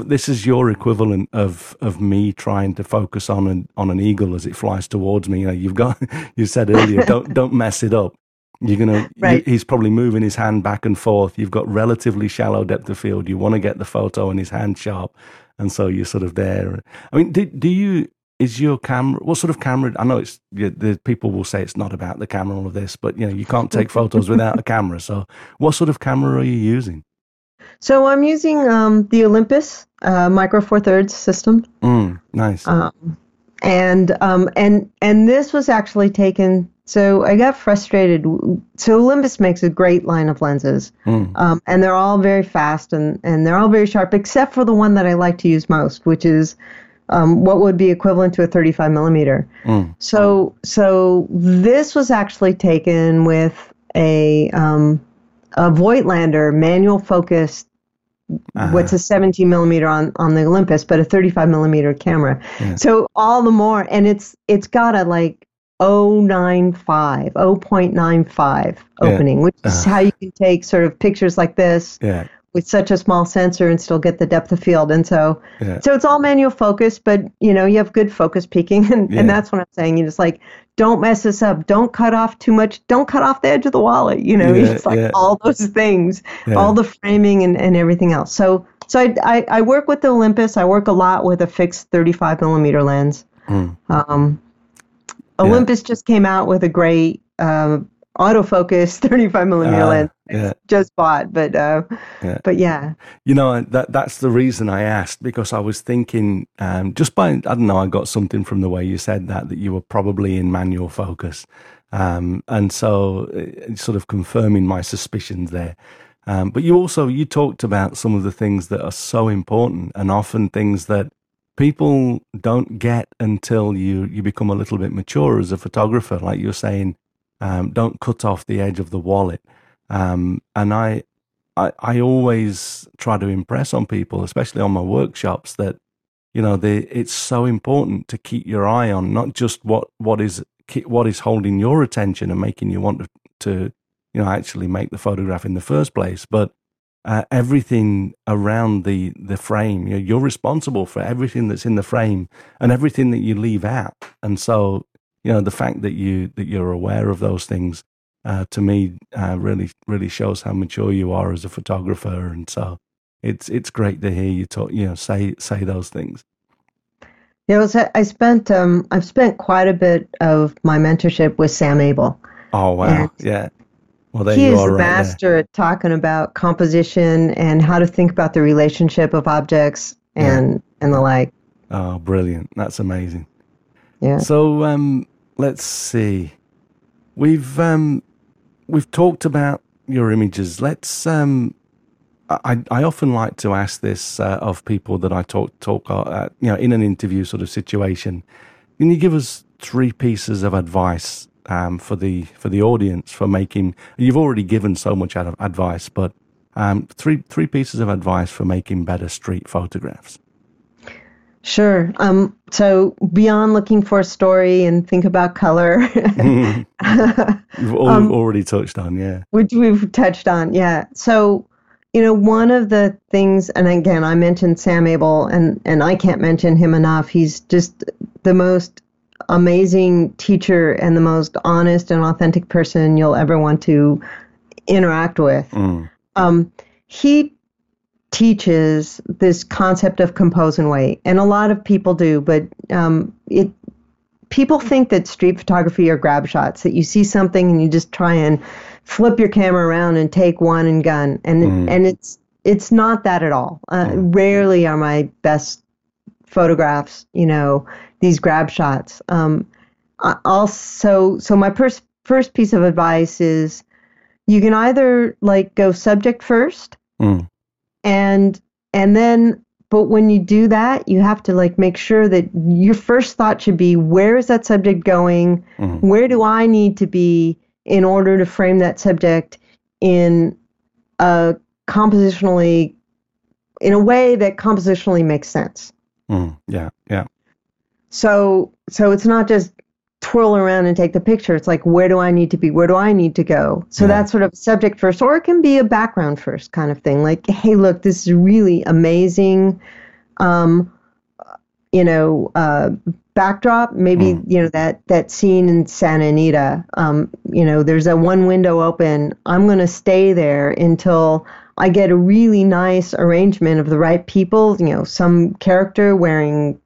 this is your equivalent of of me trying to focus on an on an eagle as it flies towards me. You know, you've got you said earlier, don't don't mess it up. You're gonna. Right. he's probably moving his hand back and forth. You've got relatively shallow depth of field. You want to get the photo and his hand sharp, and so you're sort of there. I mean, do, do you is your camera what sort of camera i know it's the people will say it's not about the camera all of this but you know you can't take photos without a camera so what sort of camera are you using so i'm using um, the olympus uh, micro four thirds system mm, nice um, and um, and and this was actually taken so i got frustrated so olympus makes a great line of lenses mm. Um, and they're all very fast and and they're all very sharp except for the one that i like to use most which is um, what would be equivalent to a 35 millimeter. Mm. So, so this was actually taken with a um, a Voigtlander manual focus. Uh-huh. What's a 17 millimeter on on the Olympus, but a 35 millimeter camera. Yeah. So all the more, and it's it's got a like 095, 0.95 opening, yeah. which is uh-huh. how you can take sort of pictures like this yeah with such a small sensor and still get the depth of field. And so, yeah. so it's all manual focus, but you know, you have good focus peaking. And, yeah. and that's what I'm saying. You just like, don't mess this up. Don't cut off too much. Don't cut off the edge of the wallet. You know, yeah, like all those things, all the framing and, and everything else. So, so I, I, I, work with the Olympus. I work a lot with a fixed 35 millimeter lens. Mm. Um, Olympus just came out with a great, uh, autofocus 35 millimeter uh, lens yeah. just bought but uh yeah. but yeah you know that that's the reason i asked because i was thinking um just by i don't know i got something from the way you said that that you were probably in manual focus um and so uh, sort of confirming my suspicions there um but you also you talked about some of the things that are so important and often things that people don't get until you you become a little bit mature as a photographer like you're saying um, don't cut off the edge of the wallet. Um, and I, I, I always try to impress on people, especially on my workshops, that you know it's so important to keep your eye on not just what what is what is holding your attention and making you want to, to you know actually make the photograph in the first place, but uh, everything around the the frame. You know, you're responsible for everything that's in the frame and everything that you leave out. And so you know the fact that you that you're aware of those things uh, to me uh, really really shows how mature you are as a photographer and so it's it's great to hear you talk you know say say those things yeah was, i spent um i've spent quite a bit of my mentorship with sam abell oh wow yeah well, he is a right master there. at talking about composition and how to think about the relationship of objects and yeah. and the like. Oh, brilliant! That's amazing. Yeah. So, um, let's see. We've um, we've talked about your images. Let's. Um, I I often like to ask this uh, of people that I talk talk uh, you know in an interview sort of situation. Can you give us three pieces of advice um, for the for the audience for making? You've already given so much advice, but um, three three pieces of advice for making better street photographs. Sure. Um, so beyond looking for a story and think about color, You've um, already touched on, yeah. Which we've touched on, yeah. So, you know, one of the things, and again, I mentioned Sam Abell, and and I can't mention him enough. He's just the most amazing teacher and the most honest and authentic person you'll ever want to interact with. Mm. Um, he teaches this concept of compose and wait, and a lot of people do, but um, it people think that street photography are grab shots that you see something and you just try and flip your camera around and take one and gun, and mm. and it's it's not that at all. Uh, mm. Rarely are my best photographs, you know, these grab shots. Um, also, so my first first piece of advice is you can either like go subject first, mm. And and then but when you do that, you have to like make sure that your first thought should be where is that subject going? Mm-hmm. Where do I need to be in order to frame that subject in a compositionally in a way that compositionally makes sense. Mm, yeah, yeah. So so it's not just twirl around and take the picture. It's like where do I need to be? Where do I need to go? So yeah. that's sort of subject first, or it can be a background first kind of thing. Like, hey, look, this is really amazing. Um, you know, uh, backdrop. Maybe mm. you know that that scene in Santa Anita. Um, you know, there's a one window open. I'm going to stay there until I get a really nice arrangement of the right people. You know, some character wearing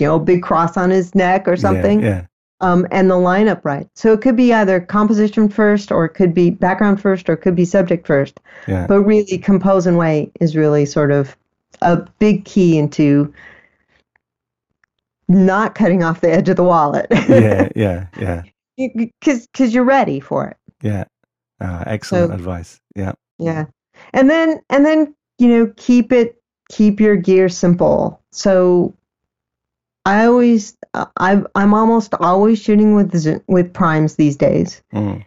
you know a big cross on his neck or something. Yeah. yeah. Um, and the lineup right. So it could be either composition first, or it could be background first, or it could be subject first. Yeah. But really, compose and wait is really sort of a big key into not cutting off the edge of the wallet. yeah, yeah, yeah. Because because you're ready for it. Yeah. Uh, excellent so, advice. Yeah. Yeah. And then and then you know keep it keep your gear simple. So I always I I'm almost always shooting with with primes these days. Mm.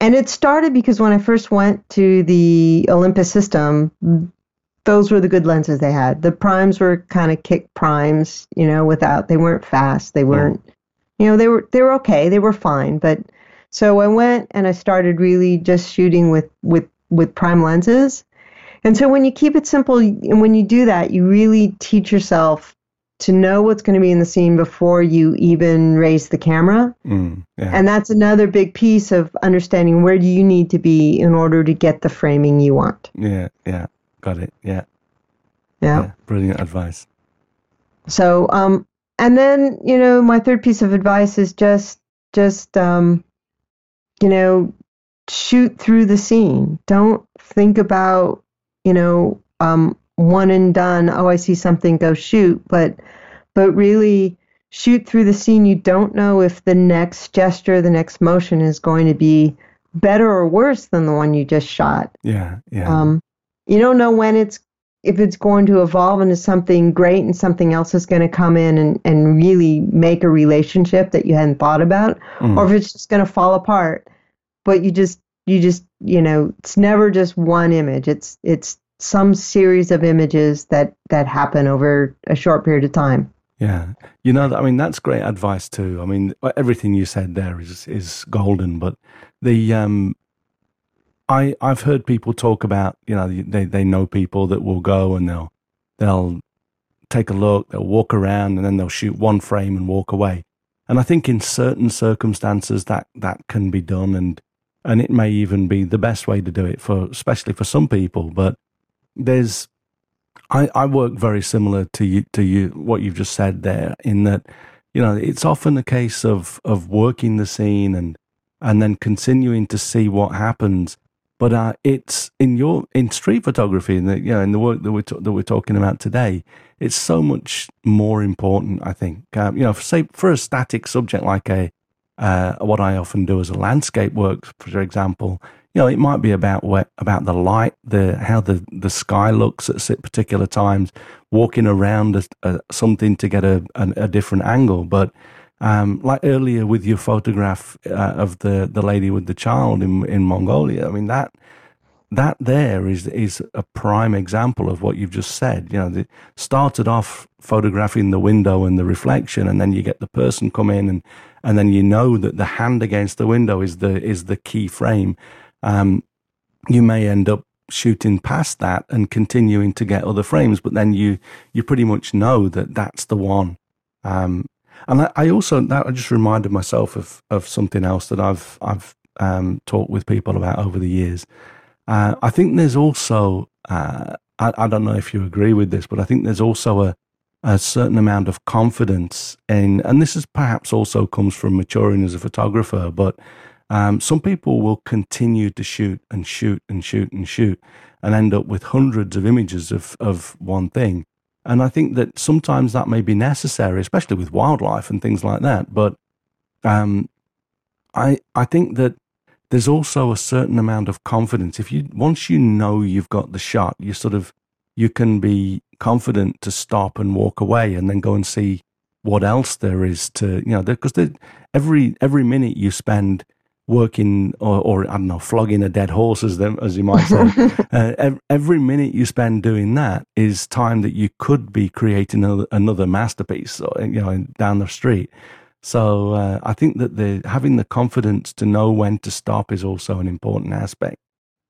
And it started because when I first went to the Olympus system, those were the good lenses they had. The primes were kind of kick primes, you know, without they weren't fast. They weren't, mm. you know, they were they were okay. They were fine. But so I went and I started really just shooting with with with prime lenses. And so when you keep it simple and when you do that, you really teach yourself to know what's going to be in the scene before you even raise the camera. Mm, yeah. And that's another big piece of understanding where do you need to be in order to get the framing you want. Yeah, yeah. Got it. Yeah. Yeah. yeah brilliant advice. So, um and then, you know, my third piece of advice is just just um you know, shoot through the scene. Don't think about, you know, um one and done, oh I see something, go shoot, but but really shoot through the scene. You don't know if the next gesture, the next motion is going to be better or worse than the one you just shot. Yeah, yeah. Um, you don't know when it's if it's going to evolve into something great and something else is going to come in and, and really make a relationship that you hadn't thought about, mm. or if it's just going to fall apart. But you just you just you know it's never just one image. It's it's some series of images that that happen over a short period of time. Yeah, you know, I mean, that's great advice too. I mean, everything you said there is is golden. But the um, I I've heard people talk about you know they they know people that will go and they'll they'll take a look, they'll walk around, and then they'll shoot one frame and walk away. And I think in certain circumstances that that can be done, and and it may even be the best way to do it for especially for some people. But there's I, I work very similar to you to you what you've just said there in that you know it's often a case of of working the scene and and then continuing to see what happens but uh, it's in your in street photography, and you know, in the work that we're that we're talking about today, it's so much more important. I think um, you know, for, say for a static subject like a uh, what I often do as a landscape work, for example, you know, it might be about what about the light, the how the the sky looks at particular times, walking around a, a, something to get a, a, a different angle, but um, like earlier with your photograph uh, of the, the lady with the child in in Mongolia, I mean that that there is is a prime example of what you've just said. You know, it started off photographing the window and the reflection, and then you get the person come in, and and then you know that the hand against the window is the is the key frame. Um, you may end up shooting past that and continuing to get other frames, but then you you pretty much know that that's the one. Um, and I, I also that I just reminded myself of of something else that I've I've um, talked with people about over the years. Uh, I think there's also uh, I, I don't know if you agree with this, but I think there's also a a certain amount of confidence in, and this is perhaps also comes from maturing as a photographer, but um, some people will continue to shoot and shoot and shoot and shoot and end up with hundreds of images of, of one thing. And I think that sometimes that may be necessary, especially with wildlife and things like that. But Um, I I think that there's also a certain amount of confidence. If you once you know you've got the shot, you sort of you can be confident to stop and walk away, and then go and see what else there is to you know because every every minute you spend working or, or I don't know flogging a dead horse as them as you might say uh, every minute you spend doing that is time that you could be creating another, another masterpiece you know down the street. So uh, I think that the having the confidence to know when to stop is also an important aspect.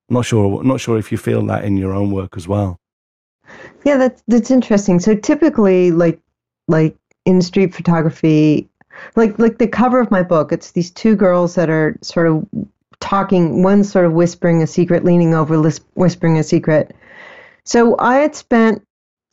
I'm not sure not sure if you feel that in your own work as well yeah that's that's interesting so typically like like in street photography like like the cover of my book it's these two girls that are sort of talking one's sort of whispering a secret leaning over whispering a secret so i had spent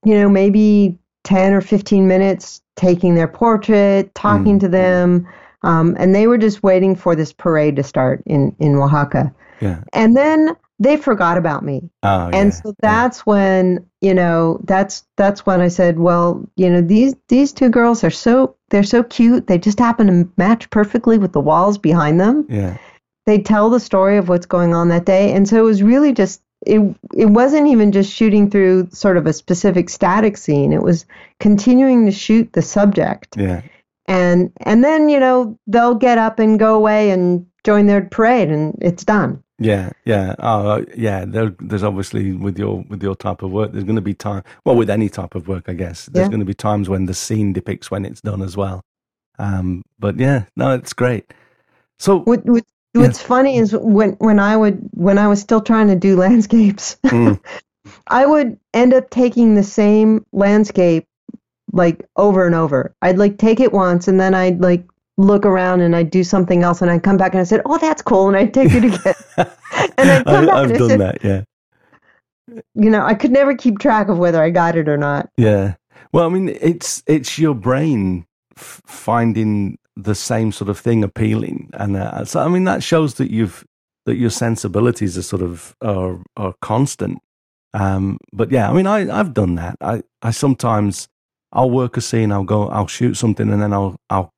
you know maybe 10 or 15 minutes taking their portrait talking mm. to them um, and they were just waiting for this parade to start in in oaxaca yeah. and then they forgot about me. Oh, and yeah, so that's yeah. when, you know, that's that's when I said, well, you know, these these two girls are so they're so cute. They just happen to match perfectly with the walls behind them. Yeah. They tell the story of what's going on that day. And so it was really just it it wasn't even just shooting through sort of a specific static scene. It was continuing to shoot the subject. Yeah. And and then, you know, they'll get up and go away and join their parade and it's done. Yeah, yeah, oh, yeah. There, there's obviously with your with your type of work, there's going to be time. Well, with any type of work, I guess, there's yeah. going to be times when the scene depicts when it's done as well. Um, but yeah, no, it's great. So what, what, what's yeah. funny is when when I would when I was still trying to do landscapes, mm. I would end up taking the same landscape like over and over. I'd like take it once and then I'd like look around and I'd do something else and I'd come back and I said, "Oh, that's cool," and I'd take it again. and I'd come I, back I've and done said, that, yeah. You know, I could never keep track of whether I got it or not. Yeah. Well, I mean, it's it's your brain f- finding the same sort of thing appealing, and uh, so I mean that shows that you've that your sensibilities are sort of are are constant. Um, but yeah, I mean, I I've done that. I I sometimes I'll work a scene, I'll go, I'll shoot something, and then I'll I'll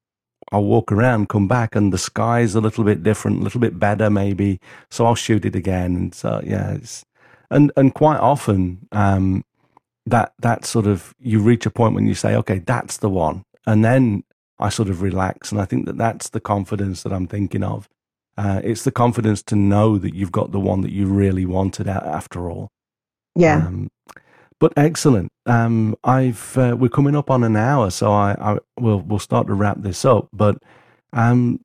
I'll walk around, come back, and the sky's a little bit different, a little bit better, maybe. So I'll shoot it again. And so yeah, it's, and and quite often, um, that that sort of you reach a point when you say, okay, that's the one, and then I sort of relax, and I think that that's the confidence that I'm thinking of. Uh, it's the confidence to know that you've got the one that you really wanted after all. Yeah. Um, but excellent. Um, I've uh, we're coming up on an hour, so I, I will we'll start to wrap this up. But um,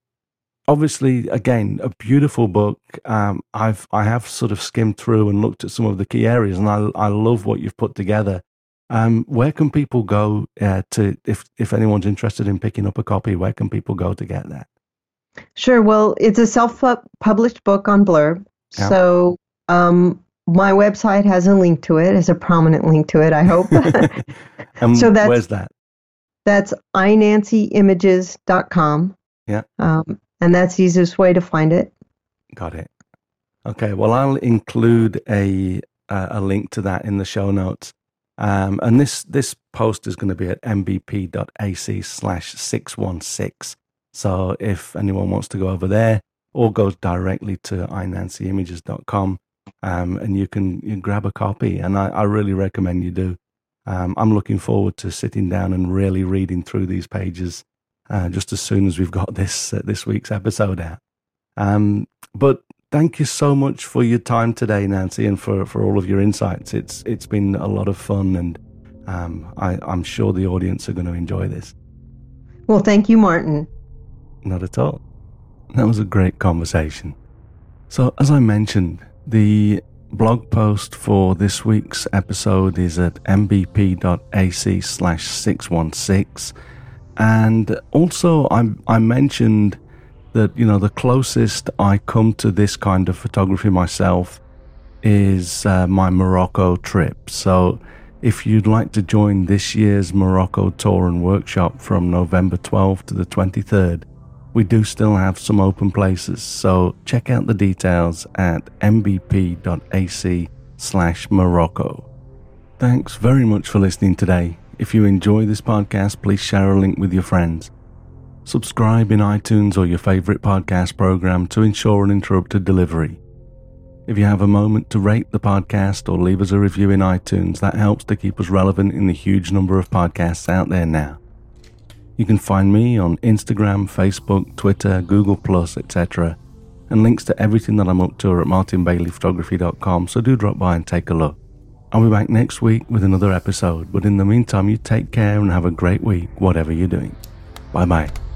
obviously, again, a beautiful book. Um, I've I have sort of skimmed through and looked at some of the key areas, and I I love what you've put together. Um, where can people go uh, to if if anyone's interested in picking up a copy? Where can people go to get that? Sure. Well, it's a self-published book on Blurb, yeah. so um, my website has a link to it, has a prominent link to it, I hope. so that's, where's that? That's inancyimages.com. Yeah. Um, and that's the easiest way to find it. Got it. Okay. Well, I'll include a uh, a link to that in the show notes. Um, and this this post is going to be at mbp.ac slash 616. So if anyone wants to go over there or goes directly to inancyimages.com, um, and you can you grab a copy. And I, I really recommend you do. Um, I'm looking forward to sitting down and really reading through these pages uh, just as soon as we've got this uh, this week's episode out. Um, but thank you so much for your time today, Nancy, and for, for all of your insights. It's it's been a lot of fun, and um, I, I'm sure the audience are going to enjoy this. Well, thank you, Martin. Not at all. That was a great conversation. So, as I mentioned, the blog post for this week's episode is at mbp.ac slash 616. And also, I, I mentioned that, you know, the closest I come to this kind of photography myself is uh, my Morocco trip. So, if you'd like to join this year's Morocco tour and workshop from November 12th to the 23rd, we do still have some open places, so check out the details at mbp.ac slash Morocco. Thanks very much for listening today. If you enjoy this podcast, please share a link with your friends. Subscribe in iTunes or your favorite podcast program to ensure an uninterrupted delivery. If you have a moment to rate the podcast or leave us a review in iTunes, that helps to keep us relevant in the huge number of podcasts out there now. You can find me on Instagram, Facebook, Twitter, Google, etc. And links to everything that I'm up to are at martinbaileyphotography.com, so do drop by and take a look. I'll be back next week with another episode, but in the meantime, you take care and have a great week, whatever you're doing. Bye bye.